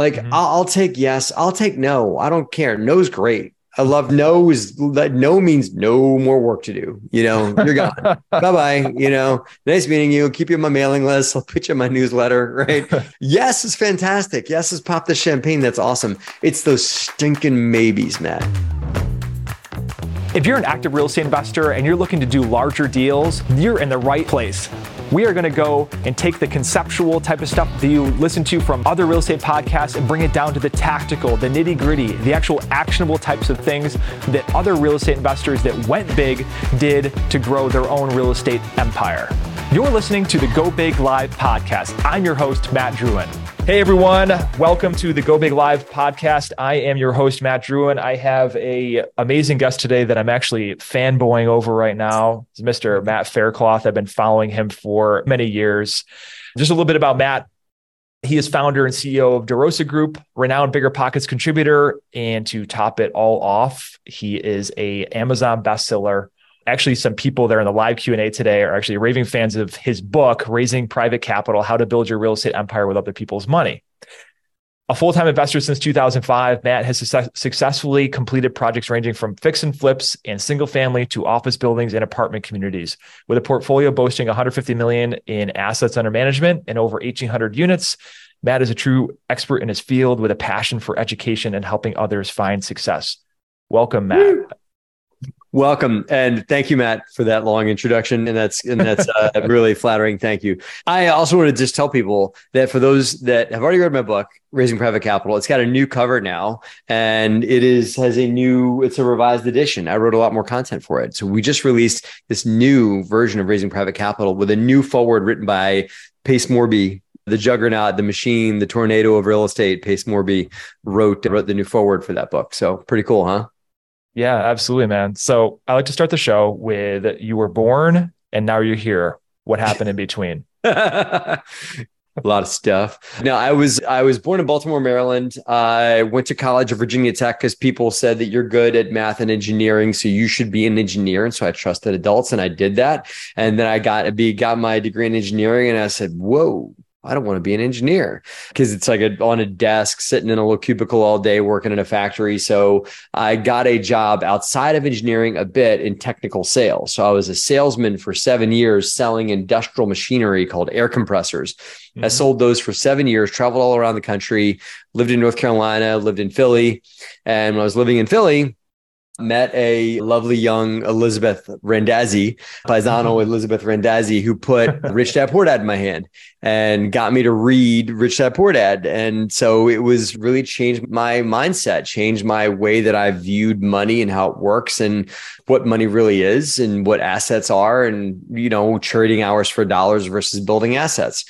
Like mm-hmm. I'll, I'll take yes, I'll take no. I don't care. No's great. I love no is that no means no more work to do. You know, you're gone. bye bye. You know, nice meeting you. Keep you on my mailing list. I'll put you in my newsletter. Right. yes is fantastic. Yes is pop the champagne. That's awesome. It's those stinking maybes, Matt. If you're an active real estate investor and you're looking to do larger deals, you're in the right place. We are going to go and take the conceptual type of stuff that you listen to from other real estate podcasts and bring it down to the tactical, the nitty gritty, the actual actionable types of things that other real estate investors that went big did to grow their own real estate empire. You're listening to the Go Big Live podcast. I'm your host, Matt Drouin. Hey everyone, welcome to the Go Big Live podcast. I am your host Matt Drouin. I have a amazing guest today that I'm actually fanboying over right now. It's Mr. Matt Faircloth. I've been following him for many years. Just a little bit about Matt. He is founder and CEO of DeRosa Group, renowned BiggerPockets contributor, and to top it all off, he is a Amazon bestseller actually some people there in the live q&a today are actually raving fans of his book raising private capital how to build your real estate empire with other people's money. A full-time investor since 2005 matt has su- successfully completed projects ranging from fix and flips and single family to office buildings and apartment communities. With a portfolio boasting 150 million in assets under management and over 1800 units matt is a true expert in his field with a passion for education and helping others find success. Welcome matt. Woo! Welcome and thank you, Matt, for that long introduction. And that's and that's uh, really flattering. Thank you. I also want to just tell people that for those that have already read my book, Raising Private Capital, it's got a new cover now, and it is has a new. It's a revised edition. I wrote a lot more content for it, so we just released this new version of Raising Private Capital with a new forward written by Pace Morby the juggernaut, the machine, the tornado of real estate. Pace Morby wrote wrote the new forward for that book. So pretty cool, huh? Yeah, absolutely, man. So I like to start the show with you were born and now you're here. What happened in between? a lot of stuff. No, I was I was born in Baltimore, Maryland. I went to college at Virginia Tech because people said that you're good at math and engineering, so you should be an engineer. And so I trusted adults, and I did that. And then I got be got my degree in engineering, and I said, "Whoa, I don't want to be an engineer because it's like a, on a desk sitting in a little cubicle all day working in a factory. So I got a job outside of engineering a bit in technical sales. So I was a salesman for seven years selling industrial machinery called air compressors. Mm-hmm. I sold those for seven years, traveled all around the country, lived in North Carolina, lived in Philly. And when I was living in Philly, met a lovely young Elizabeth Randazzi, Paisano mm-hmm. Elizabeth Randazzi, who put Rich Dad Poor Dad in my hand and got me to read Rich Dad Poor Dad. And so it was really changed my mindset, changed my way that I viewed money and how it works and what money really is and what assets are and, you know, trading hours for dollars versus building assets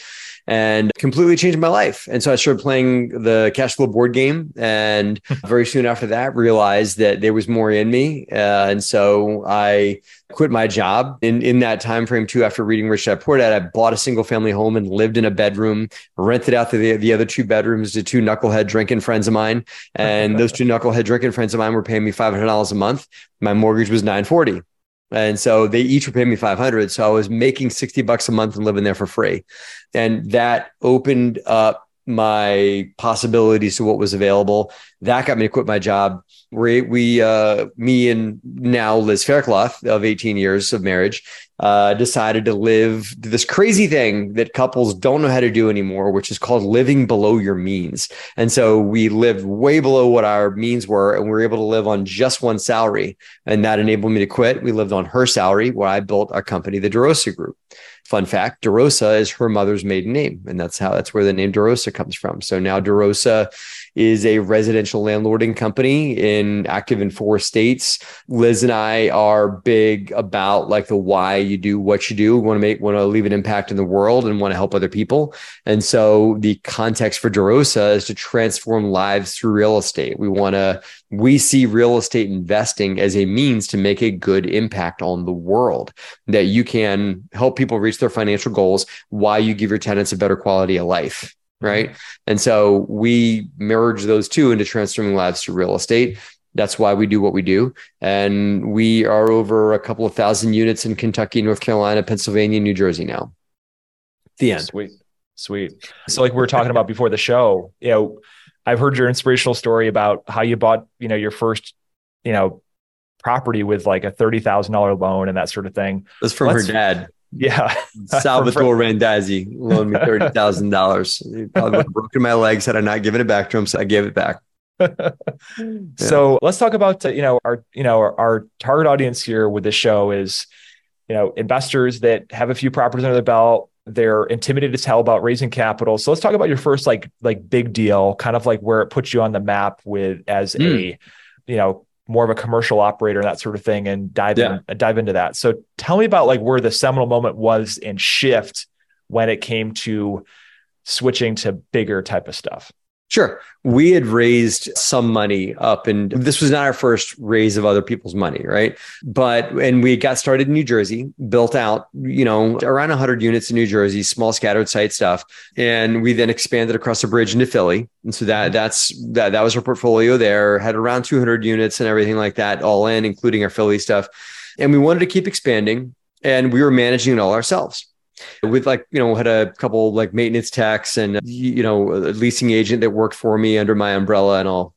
and completely changed my life. And so I started playing the cash flow board game. And very soon after that, realized that there was more in me. Uh, and so I quit my job in, in that time frame too. After reading Rich Dad Poor Dad, I bought a single family home and lived in a bedroom, rented out the, the other two bedrooms to two knucklehead drinking friends of mine. And those two knucklehead drinking friends of mine were paying me $500 a month. My mortgage was 940. And so they each were paying me 500. So I was making 60 bucks a month and living there for free. And that opened up my possibilities to what was available. That got me to quit my job. We, we uh, me and now Liz Faircloth of 18 years of marriage, uh, decided to live this crazy thing that couples don't know how to do anymore, which is called living below your means. And so we lived way below what our means were, and we were able to live on just one salary. And that enabled me to quit. We lived on her salary, where I built our company, the DeRosa Group. Fun fact: DeRosa is her mother's maiden name, and that's how that's where the name DeRosa comes from. So now DeRosa is a residential landlording company in active in four states. Liz and I are big about like the why you do what you do. We want to make want to leave an impact in the world and want to help other people. And so the context for DeRosa is to transform lives through real estate. We want to we see real estate investing as a means to make a good impact on the world that you can help people reach their financial goals while you give your tenants a better quality of life right? Mm-hmm. And so we merge those two into transforming lives through real estate. That's why we do what we do. And we are over a couple of thousand units in Kentucky, North Carolina, Pennsylvania, New Jersey now. The end. Sweet. Sweet. So, like we were talking about before the show, you know, I've heard your inspirational story about how you bought, you know, your first, you know, property with like a thirty thousand dollar loan and that sort of thing. That's from Liz, her dad. Yeah, Salvatore Randazzi loaned me thirty thousand dollars. Probably would have broken my legs had I not given it back to him. So I gave it back. So let's talk about uh, you know our you know our, our target audience here with this show is you know investors that have a few properties under their belt they're intimidated as hell about raising capital. So let's talk about your first like like big deal, kind of like where it puts you on the map with as mm. a you know more of a commercial operator and that sort of thing, and dive yeah. in, dive into that. So tell me about like where the seminal moment was and shift when it came to switching to bigger type of stuff. Sure. We had raised some money up, and this was not our first raise of other people's money, right? But, and we got started in New Jersey, built out, you know, around 100 units in New Jersey, small scattered site stuff. And we then expanded across the bridge into Philly. And so that, that's, that, that was our portfolio there, had around 200 units and everything like that, all in, including our Philly stuff. And we wanted to keep expanding, and we were managing it all ourselves with like you know had a couple like maintenance techs and you know a leasing agent that worked for me under my umbrella and all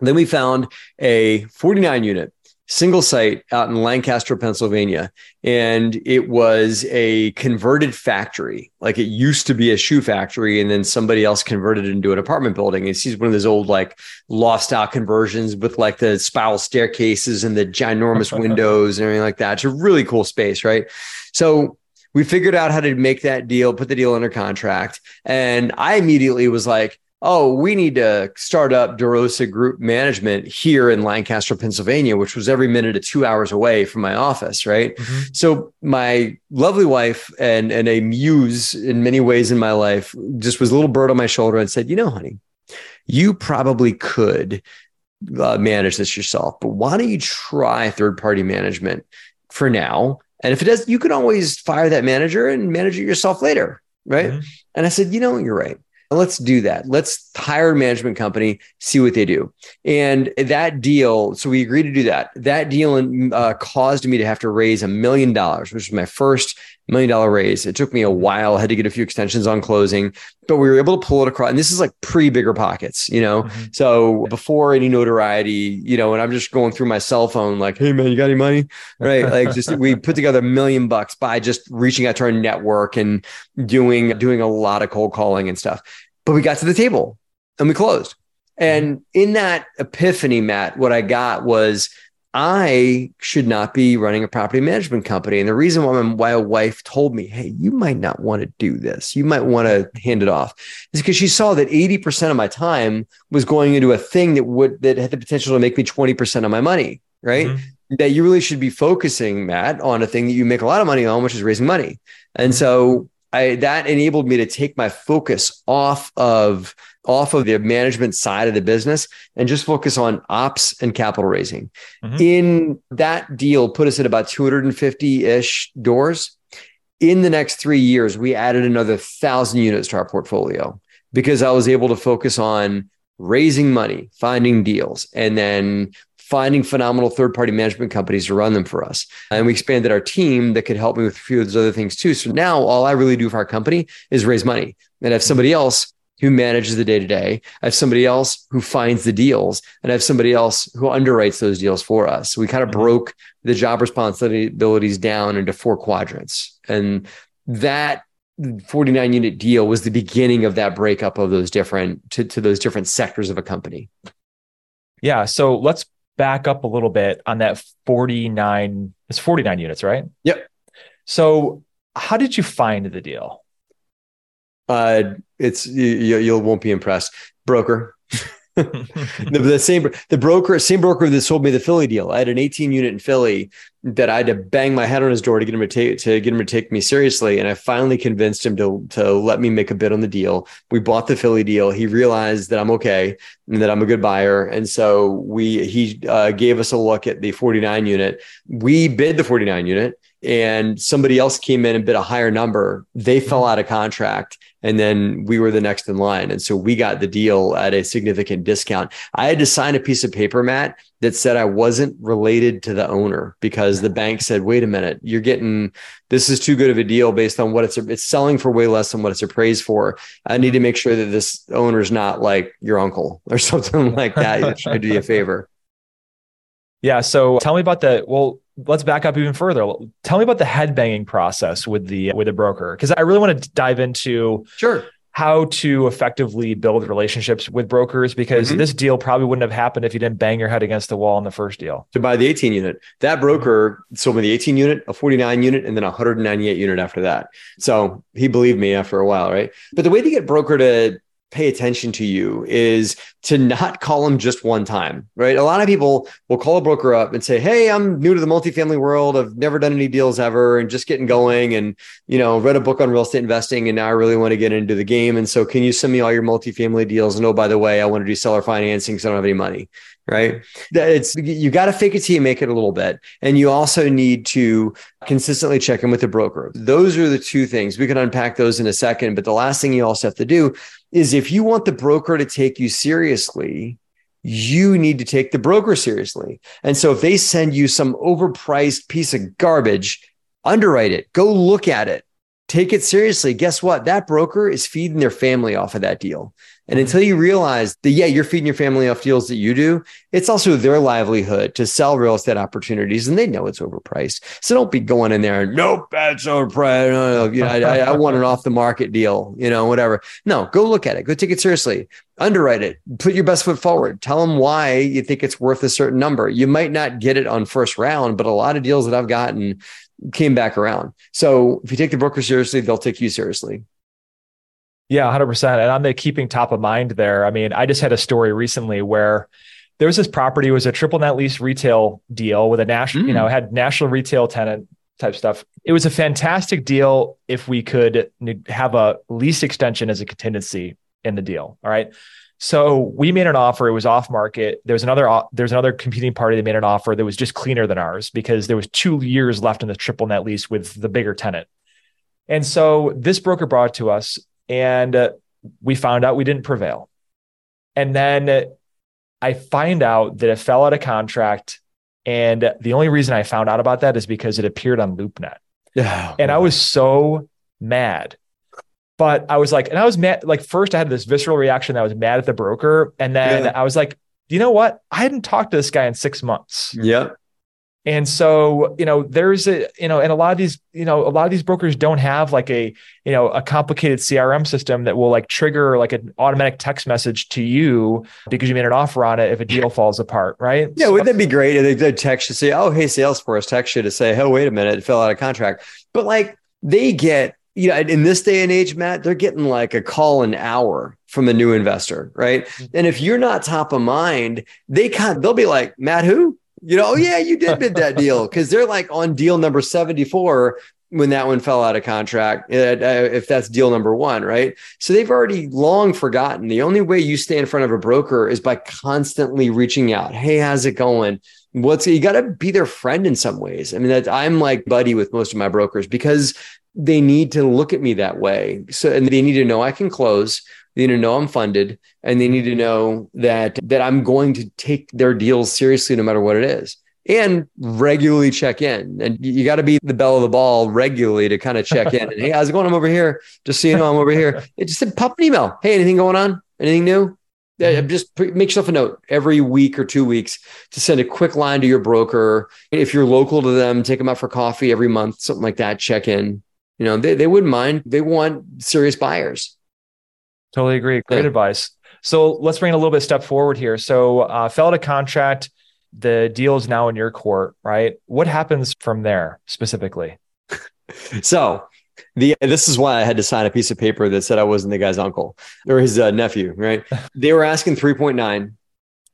then we found a 49 unit single site out in Lancaster, Pennsylvania. And it was a converted factory. Like it used to be a shoe factory, and then somebody else converted it into an apartment building. And it's one of those old, like, loft style conversions with like the spiral staircases and the ginormous windows and everything like that. It's a really cool space, right? So we figured out how to make that deal, put the deal under contract. And I immediately was like, oh, we need to start up DeRosa Group Management here in Lancaster, Pennsylvania, which was every minute of two hours away from my office, right? Mm-hmm. So my lovely wife and, and a muse in many ways in my life just was a little bird on my shoulder and said, you know, honey, you probably could uh, manage this yourself, but why don't you try third party management for now? And if it does, you can always fire that manager and manage it yourself later. Right. Mm-hmm. And I said, you know, you're right. Let's do that. Let's hire a management company, see what they do. And that deal, so we agreed to do that. That deal uh, caused me to have to raise a million dollars, which was my first million dollar raise. It took me a while. I had to get a few extensions on closing, but we were able to pull it across. And this is like pre BiggerPockets, you know? Mm-hmm. So before any notoriety, you know, and I'm just going through my cell phone, like, hey man, you got any money? Right. Like just we put together a million bucks by just reaching out to our network and doing doing a lot of cold calling and stuff. But we got to the table and we closed. And in that epiphany, Matt, what I got was I should not be running a property management company. And the reason why my, wife told me, hey, you might not want to do this, you might want to hand it off, is because she saw that 80% of my time was going into a thing that would that had the potential to make me 20% of my money, right? Mm-hmm. That you really should be focusing, Matt, on a thing that you make a lot of money on, which is raising money. And so I that enabled me to take my focus off of off of the management side of the business and just focus on ops and capital raising. Mm-hmm. In that deal, put us at about 250 ish doors. In the next three years, we added another thousand units to our portfolio because I was able to focus on raising money, finding deals, and then finding phenomenal third party management companies to run them for us. And we expanded our team that could help me with a few of those other things too. So now all I really do for our company is raise money. And if somebody else who manages the day to day. I have somebody else who finds the deals, and I have somebody else who underwrites those deals for us. So we kind of mm-hmm. broke the job responsibilities down into four quadrants. And that 49 unit deal was the beginning of that breakup of those different to, to those different sectors of a company. Yeah. So let's back up a little bit on that 49. It's 49 units, right? Yep. So how did you find the deal? Uh, it's you, you won't be impressed. Broker. the, the, same the broker same broker that sold me the Philly deal. I had an 18 unit in Philly that I had to bang my head on his door to get him to take to get him to take me seriously. And I finally convinced him to to let me make a bid on the deal. We bought the Philly deal. He realized that I'm okay and that I'm a good buyer. And so we he uh, gave us a look at the 49 unit. We bid the 49 unit and somebody else came in and bid a higher number. They mm-hmm. fell out of contract and then we were the next in line. And so we got the deal at a significant discount. I had to sign a piece of paper, Matt, that said I wasn't related to the owner because the bank said, wait a minute, you're getting this is too good of a deal based on what it's it's selling for way less than what it's appraised for. I need to mm-hmm. make sure that this owner's not like your uncle or something like that. Trying to do you a favor. Yeah. So tell me about the well, let's back up even further. Tell me about the headbanging process with the with the broker because I really want to dive into sure how to effectively build relationships with brokers because mm-hmm. this deal probably wouldn't have happened if you didn't bang your head against the wall in the first deal. To buy the 18 unit, that broker sold me the 18 unit, a 49 unit, and then a 198 unit after that. So he believed me after a while, right? But the way to get broker to pay attention to you is to not call them just one time, right? A lot of people will call a broker up and say, Hey, I'm new to the multifamily world. I've never done any deals ever and just getting going and, you know, read a book on real estate investing and now I really want to get into the game. And so can you send me all your multifamily deals? And oh, by the way, I want to do seller financing because I don't have any money right? That it's you got to fake it till you make it a little bit, and you also need to consistently check in with the broker. Those are the two things. We can unpack those in a second, but the last thing you also have to do is if you want the broker to take you seriously, you need to take the broker seriously. And so if they send you some overpriced piece of garbage, underwrite it, go look at it, take it seriously. Guess what? That broker is feeding their family off of that deal. And until you realize that, yeah, you're feeding your family off deals that you do, it's also their livelihood to sell real estate opportunities and they know it's overpriced. So don't be going in there and nope, that's overpriced. No, no, you know, I, I want an off the market deal, you know, whatever. No, go look at it. Go take it seriously. Underwrite it. Put your best foot forward. Tell them why you think it's worth a certain number. You might not get it on first round, but a lot of deals that I've gotten came back around. So if you take the broker seriously, they'll take you seriously. Yeah, 100%. And on the keeping top of mind there, I mean, I just had a story recently where there was this property, it was a triple net lease retail deal with a national, mm. you know, mm. had national retail tenant type stuff. It was a fantastic deal if we could have a lease extension as a contingency in the deal. All right. So we made an offer. It was off market. There's another there's another competing party that made an offer that was just cleaner than ours because there was two years left in the triple net lease with the bigger tenant. And so this broker brought it to us and uh, we found out we didn't prevail. And then I find out that it fell out of contract. And the only reason I found out about that is because it appeared on LoopNet. Yeah. And I was so mad. But I was like, and I was mad. Like, first, I had this visceral reaction that I was mad at the broker. And then yeah. I was like, you know what? I hadn't talked to this guy in six months. Yeah. And so, you know, there's a, you know, and a lot of these, you know, a lot of these brokers don't have like a, you know, a complicated CRM system that will like trigger like an automatic text message to you because you made an offer on it if a deal falls apart, right? Yeah, so, wouldn't that be great? if They text you to say, "Oh, hey, Salesforce," text you to say, "Oh, wait a minute, it fell out of contract." But like they get, you know, in this day and age, Matt, they're getting like a call an hour from a new investor, right? Mm-hmm. And if you're not top of mind, they can't. They'll be like, "Matt, who?" You know, oh yeah, you did bid that deal because they're like on deal number 74 when that one fell out of contract, uh, uh, if that's deal number one, right? So they've already long forgotten. The only way you stay in front of a broker is by constantly reaching out. Hey, how's it going? What's you got to be their friend in some ways. I mean, that I'm like buddy with most of my brokers because they need to look at me that way. So, and they need to know I can close. They need to know I'm funded and they need to know that that I'm going to take their deals seriously no matter what it is and regularly check in. And you got to be the bell of the ball regularly to kind of check in. And hey, how's it going? I'm over here. Just so you know, I'm over here. It just said pop an email. Hey, anything going on? Anything new? Yeah, just make yourself a note every week or two weeks to send a quick line to your broker. If you're local to them, take them out for coffee every month, something like that. Check in. You know, they, they wouldn't mind. They want serious buyers. Totally agree. Great yeah. advice. So let's bring a little bit step forward here. So uh, fell to contract. The deal is now in your court, right? What happens from there specifically? so the this is why I had to sign a piece of paper that said I wasn't the guy's uncle or his uh, nephew, right? they were asking 3.9.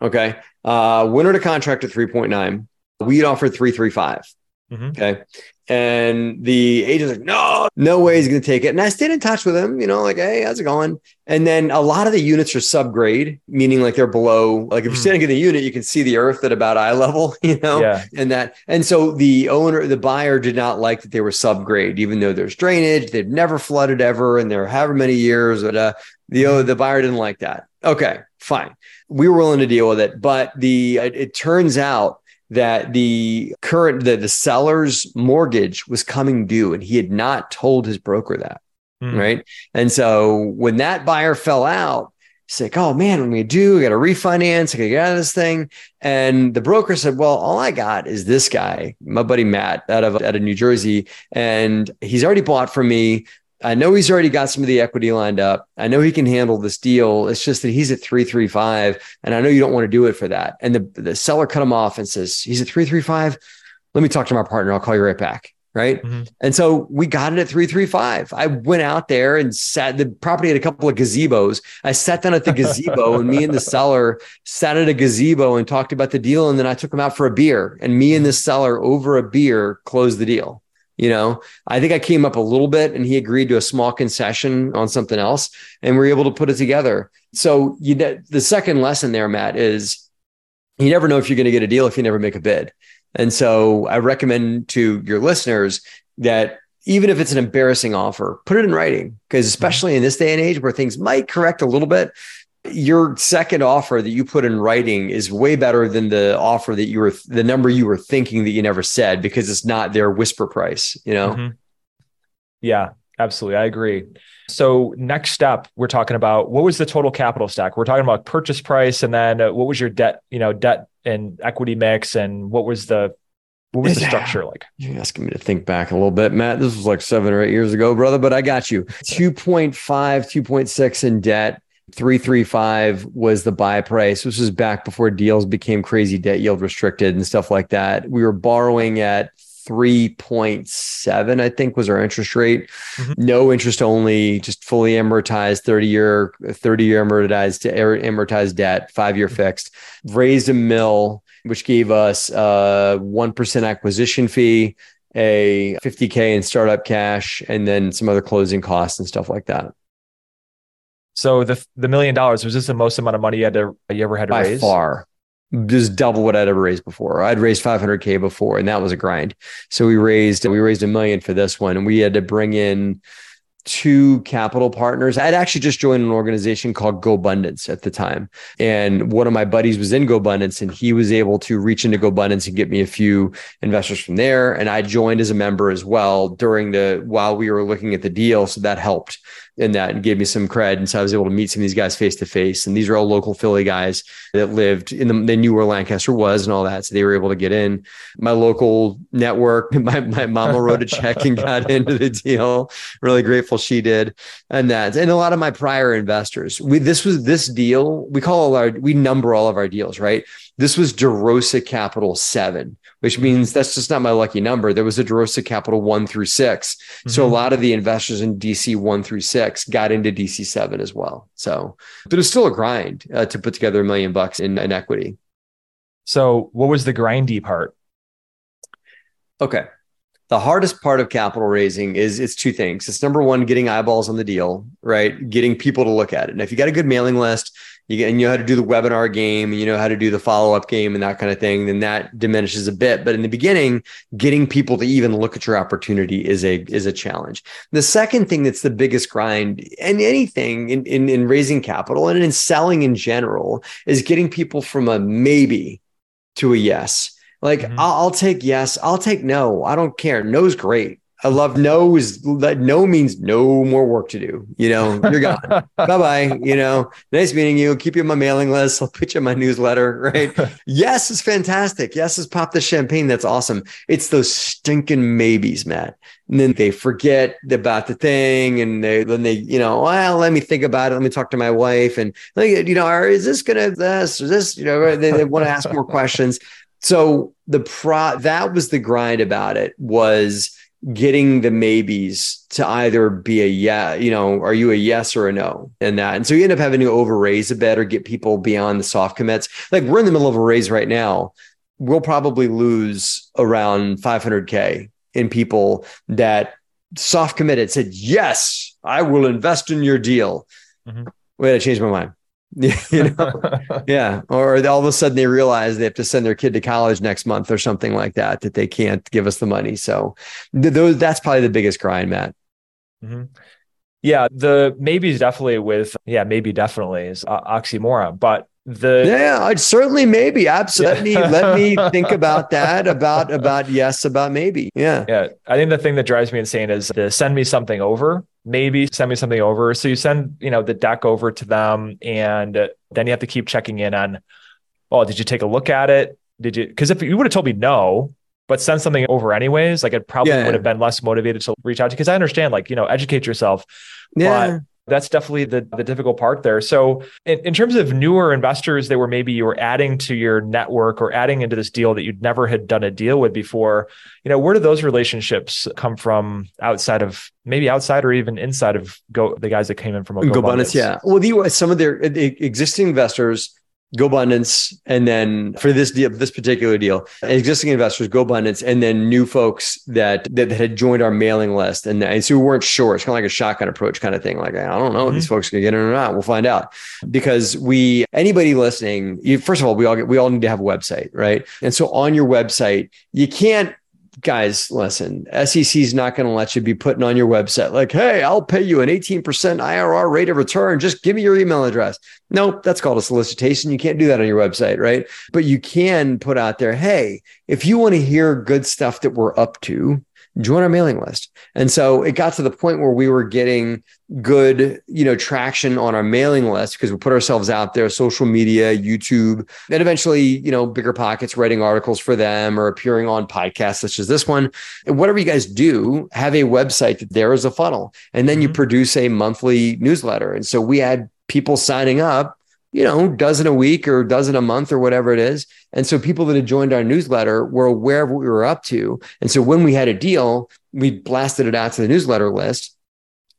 Okay. Uh, winner to contract at 3.9. We'd offered 335. Mm-hmm. Okay. And the agent's like, no, no way he's going to take it. And I stayed in touch with him, you know, like, hey, how's it going? And then a lot of the units are subgrade, meaning like they're below. Like if you're hmm. standing in the unit, you can see the earth at about eye level, you know, yeah. and that. And so the owner, the buyer did not like that they were subgrade, even though there's drainage, they've never flooded ever, and they're however many years. But uh, the uh, the buyer didn't like that. Okay, fine. We were willing to deal with it, but the it, it turns out that the current the, the seller's mortgage was coming due and he had not told his broker that mm. right? And so when that buyer fell out he's like oh man what do we do? I gotta refinance. I gotta get out of this thing. And the broker said well all i got is this guy my buddy matt out of out of new jersey and he's already bought from me I know he's already got some of the equity lined up. I know he can handle this deal. It's just that he's at 335 and I know you don't want to do it for that. And the, the seller cut him off and says, he's at 335. Let me talk to my partner. I'll call you right back. Right. Mm-hmm. And so we got it at 335. I went out there and sat the property had a couple of gazebos. I sat down at the gazebo and me and the seller sat at a gazebo and talked about the deal. And then I took him out for a beer and me and the seller over a beer closed the deal. You know, I think I came up a little bit and he agreed to a small concession on something else and we are able to put it together. So you, the second lesson there, Matt, is you never know if you're going to get a deal if you never make a bid. And so I recommend to your listeners that even if it's an embarrassing offer, put it in writing because especially in this day and age where things might correct a little bit, your second offer that you put in writing is way better than the offer that you were the number you were thinking that you never said because it's not their whisper price you know mm-hmm. yeah absolutely i agree so next step we're talking about what was the total capital stack we're talking about purchase price and then uh, what was your debt you know debt and equity mix and what was the what was the structure like? You're asking me to think back a little bit, Matt. This was like seven or eight years ago, brother, but I got you. 2.5, 2.6 in debt, 335 was the buy price. This was back before deals became crazy debt yield restricted and stuff like that. We were borrowing at 3.7, I think was our interest rate. Mm-hmm. No interest only, just fully amortized 30 year, 30 year amortized, to amortized debt, five year mm-hmm. fixed. Raised a mill, which gave us a 1% acquisition fee, a 50K in startup cash, and then some other closing costs and stuff like that. So the the million dollars was this the most amount of money you had to you ever had to By raise? Far, just double what I'd ever raised before. I'd raised 500k before, and that was a grind. So we raised we raised a million for this one, and we had to bring in two capital partners. I'd actually just joined an organization called GoBundance at the time. And one of my buddies was in GoBundance and he was able to reach into GoBundance and get me a few investors from there. And I joined as a member as well during the while we were looking at the deal. So that helped in that and gave me some cred. And so I was able to meet some of these guys face to face. And these are all local Philly guys that lived in the, they knew where Lancaster was and all that. So they were able to get in. My local network, my, my mama wrote a check and got into the deal. Really grateful she did. And that, and a lot of my prior investors, we, this was this deal. We call all our, we number all of our deals, right? This was DeRosa Capital seven which means that's just not my lucky number. There was a DeRosa Capital one through 6 mm-hmm. So a mm-hmm. lot of the investors in DC one through six got into DC seven as well. So, but it's still a grind uh, to put together a million bucks in, in equity. So, what was the grindy part? Okay. The hardest part of capital raising is it's two things. It's number one, getting eyeballs on the deal, right? Getting people to look at it. And if you got a good mailing list, you, get, and you know how to do the webinar game and you know how to do the follow-up game and that kind of thing then that diminishes a bit but in the beginning getting people to even look at your opportunity is a is a challenge the second thing that's the biggest grind in anything in, in, in raising capital and in selling in general is getting people from a maybe to a yes like mm-hmm. I'll, I'll take yes i'll take no i don't care no's great I love no is that no means no more work to do. You know, you're gone. bye bye. You know, nice meeting you. Keep you on my mailing list. I'll put you in my newsletter. Right. yes is fantastic. Yes is pop the champagne. That's awesome. It's those stinking maybes, Matt. And then they forget about the thing, and they then they you know, well, let me think about it. Let me talk to my wife, and like you know, are, is this gonna this or this? You know, they, they want to ask more questions. So the pro that was the grind about it was getting the maybes to either be a yeah, you know, are you a yes or a no and that. And so you end up having to over raise a bit or get people beyond the soft commits. Like we're in the middle of a raise right now. We'll probably lose around 500K in people that soft committed, said, Yes, I will invest in your deal. Mm-hmm. Wait, I changed my mind. you know? yeah. Or all of a sudden they realize they have to send their kid to college next month or something like that, that they can't give us the money. So th- those, that's probably the biggest grind, Matt. Mm-hmm. Yeah. The maybe definitely with, yeah, maybe definitely is uh, oxymoron, but the yeah I'd certainly maybe absolutely yeah. let me let me think about that about about yes about maybe yeah yeah i think the thing that drives me insane is to send me something over maybe send me something over so you send you know the deck over to them and then you have to keep checking in on oh did you take a look at it did you because if you would have told me no but send something over anyways like it probably yeah. would have been less motivated to reach out to you. because i understand like you know educate yourself yeah. But that's definitely the, the difficult part there. So, in, in, terms of newer investors that were maybe you were adding to your network or adding into this deal that you'd never had done a deal with before, you know, where do those relationships come from outside of maybe outside or even inside of Go the guys that came in from GoBundance? Yeah, well, the, some of their existing investors GoBundance, and then for this deal, this particular deal, existing investors, GoBundance, and then new folks that that had joined our mailing list, and, and so we weren't sure. It's kind of like a shotgun approach kind of thing. Like I don't know mm-hmm. if these folks can get in or not. We'll find out because we anybody listening. You, first of all, we all get, we all need to have a website, right? And so on your website, you can't guys, listen, SEC is not going to let you be putting on your website like, hey, I'll pay you an 18% IRR rate of return. Just give me your email address. No, that's called a solicitation. You can't do that on your website, right? But you can put out there, hey, if you want to hear good stuff that we're up to, join our mailing list. And so it got to the point where we were getting good, you know, traction on our mailing list because we put ourselves out there, social media, YouTube, and eventually, you know, BiggerPockets writing articles for them or appearing on podcasts such as this one. And whatever you guys do, have a website that there is a funnel. And then mm-hmm. you produce a monthly newsletter. And so we had people signing up you know, dozen a week or dozen a month or whatever it is. And so people that had joined our newsletter were aware of what we were up to. And so when we had a deal, we blasted it out to the newsletter list,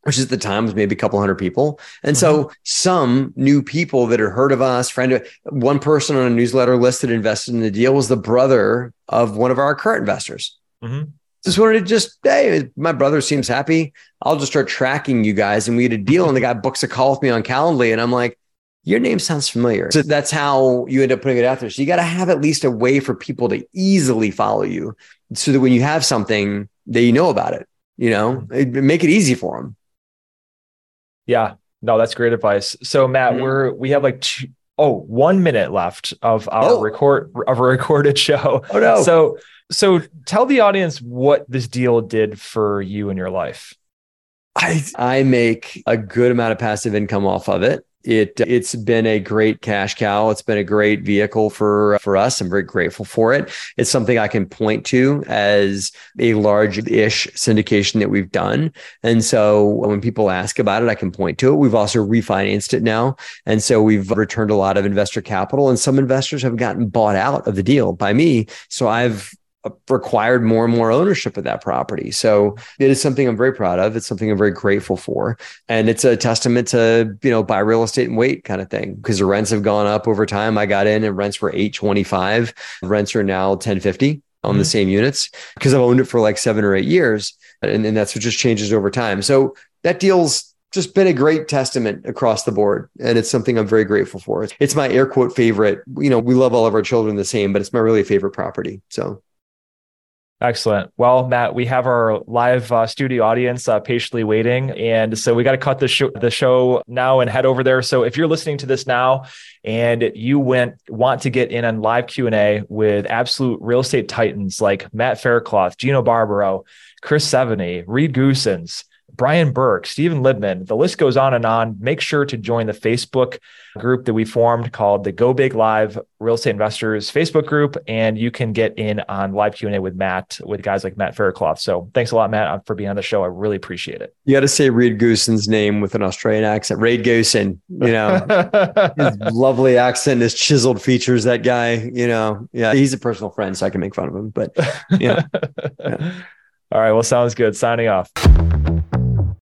which at the time was maybe a couple hundred people. And mm-hmm. so some new people that had heard of us, friend, one person on a newsletter list that invested in the deal was the brother of one of our current investors. Mm-hmm just wanted to just hey my brother seems happy i'll just start tracking you guys and we had a deal and the guy books a call with me on calendly and i'm like your name sounds familiar. So that's how you end up putting it out there. So you got to have at least a way for people to easily follow you so that when you have something that you know about it, you know, make it easy for them. Yeah, no, that's great advice. So Matt, mm-hmm. we're, we have like two, oh, one minute left of our oh. record of a recorded show. Oh no. So, so tell the audience what this deal did for you in your life. I, I make a good amount of passive income off of it. It it's been a great cash cow. It's been a great vehicle for for us. I'm very grateful for it. It's something I can point to as a large-ish syndication that we've done. And so when people ask about it, I can point to it. We've also refinanced it now, and so we've returned a lot of investor capital. And some investors have gotten bought out of the deal by me. So I've required more and more ownership of that property. So it is something I'm very proud of. It's something I'm very grateful for. And it's a testament to, you know, buy real estate and wait kind of thing because the rents have gone up over time. I got in and rents were 825. Rents are now 1050 on mm-hmm. the same units because I've owned it for like seven or eight years. And, and that's what just changes over time. So that deal's just been a great testament across the board. And it's something I'm very grateful for. It's my air quote favorite. You know, we love all of our children the same, but it's my really favorite property. So Excellent. Well, Matt, we have our live uh, studio audience uh, patiently waiting, and so we got to cut the show the show now and head over there. So if you're listening to this now and you went want to get in on live Q and A with absolute real estate titans like Matt Faircloth, Gino Barbaro, Chris Sevigny, Reed Goossens, Brian Burke, Stephen Libman, the list goes on and on. Make sure to join the Facebook group that we formed called the Go Big Live Real Estate Investors Facebook group, and you can get in on live Q and A with Matt, with guys like Matt Faircloth. So thanks a lot, Matt, uh, for being on the show. I really appreciate it. You got to say Reed Goossens' name with an Australian accent. Reed Goosen, you know, his lovely accent, his chiseled features. That guy, you know, yeah, he's a personal friend, so I can make fun of him. But yeah. yeah. All right. Well, sounds good. Signing off.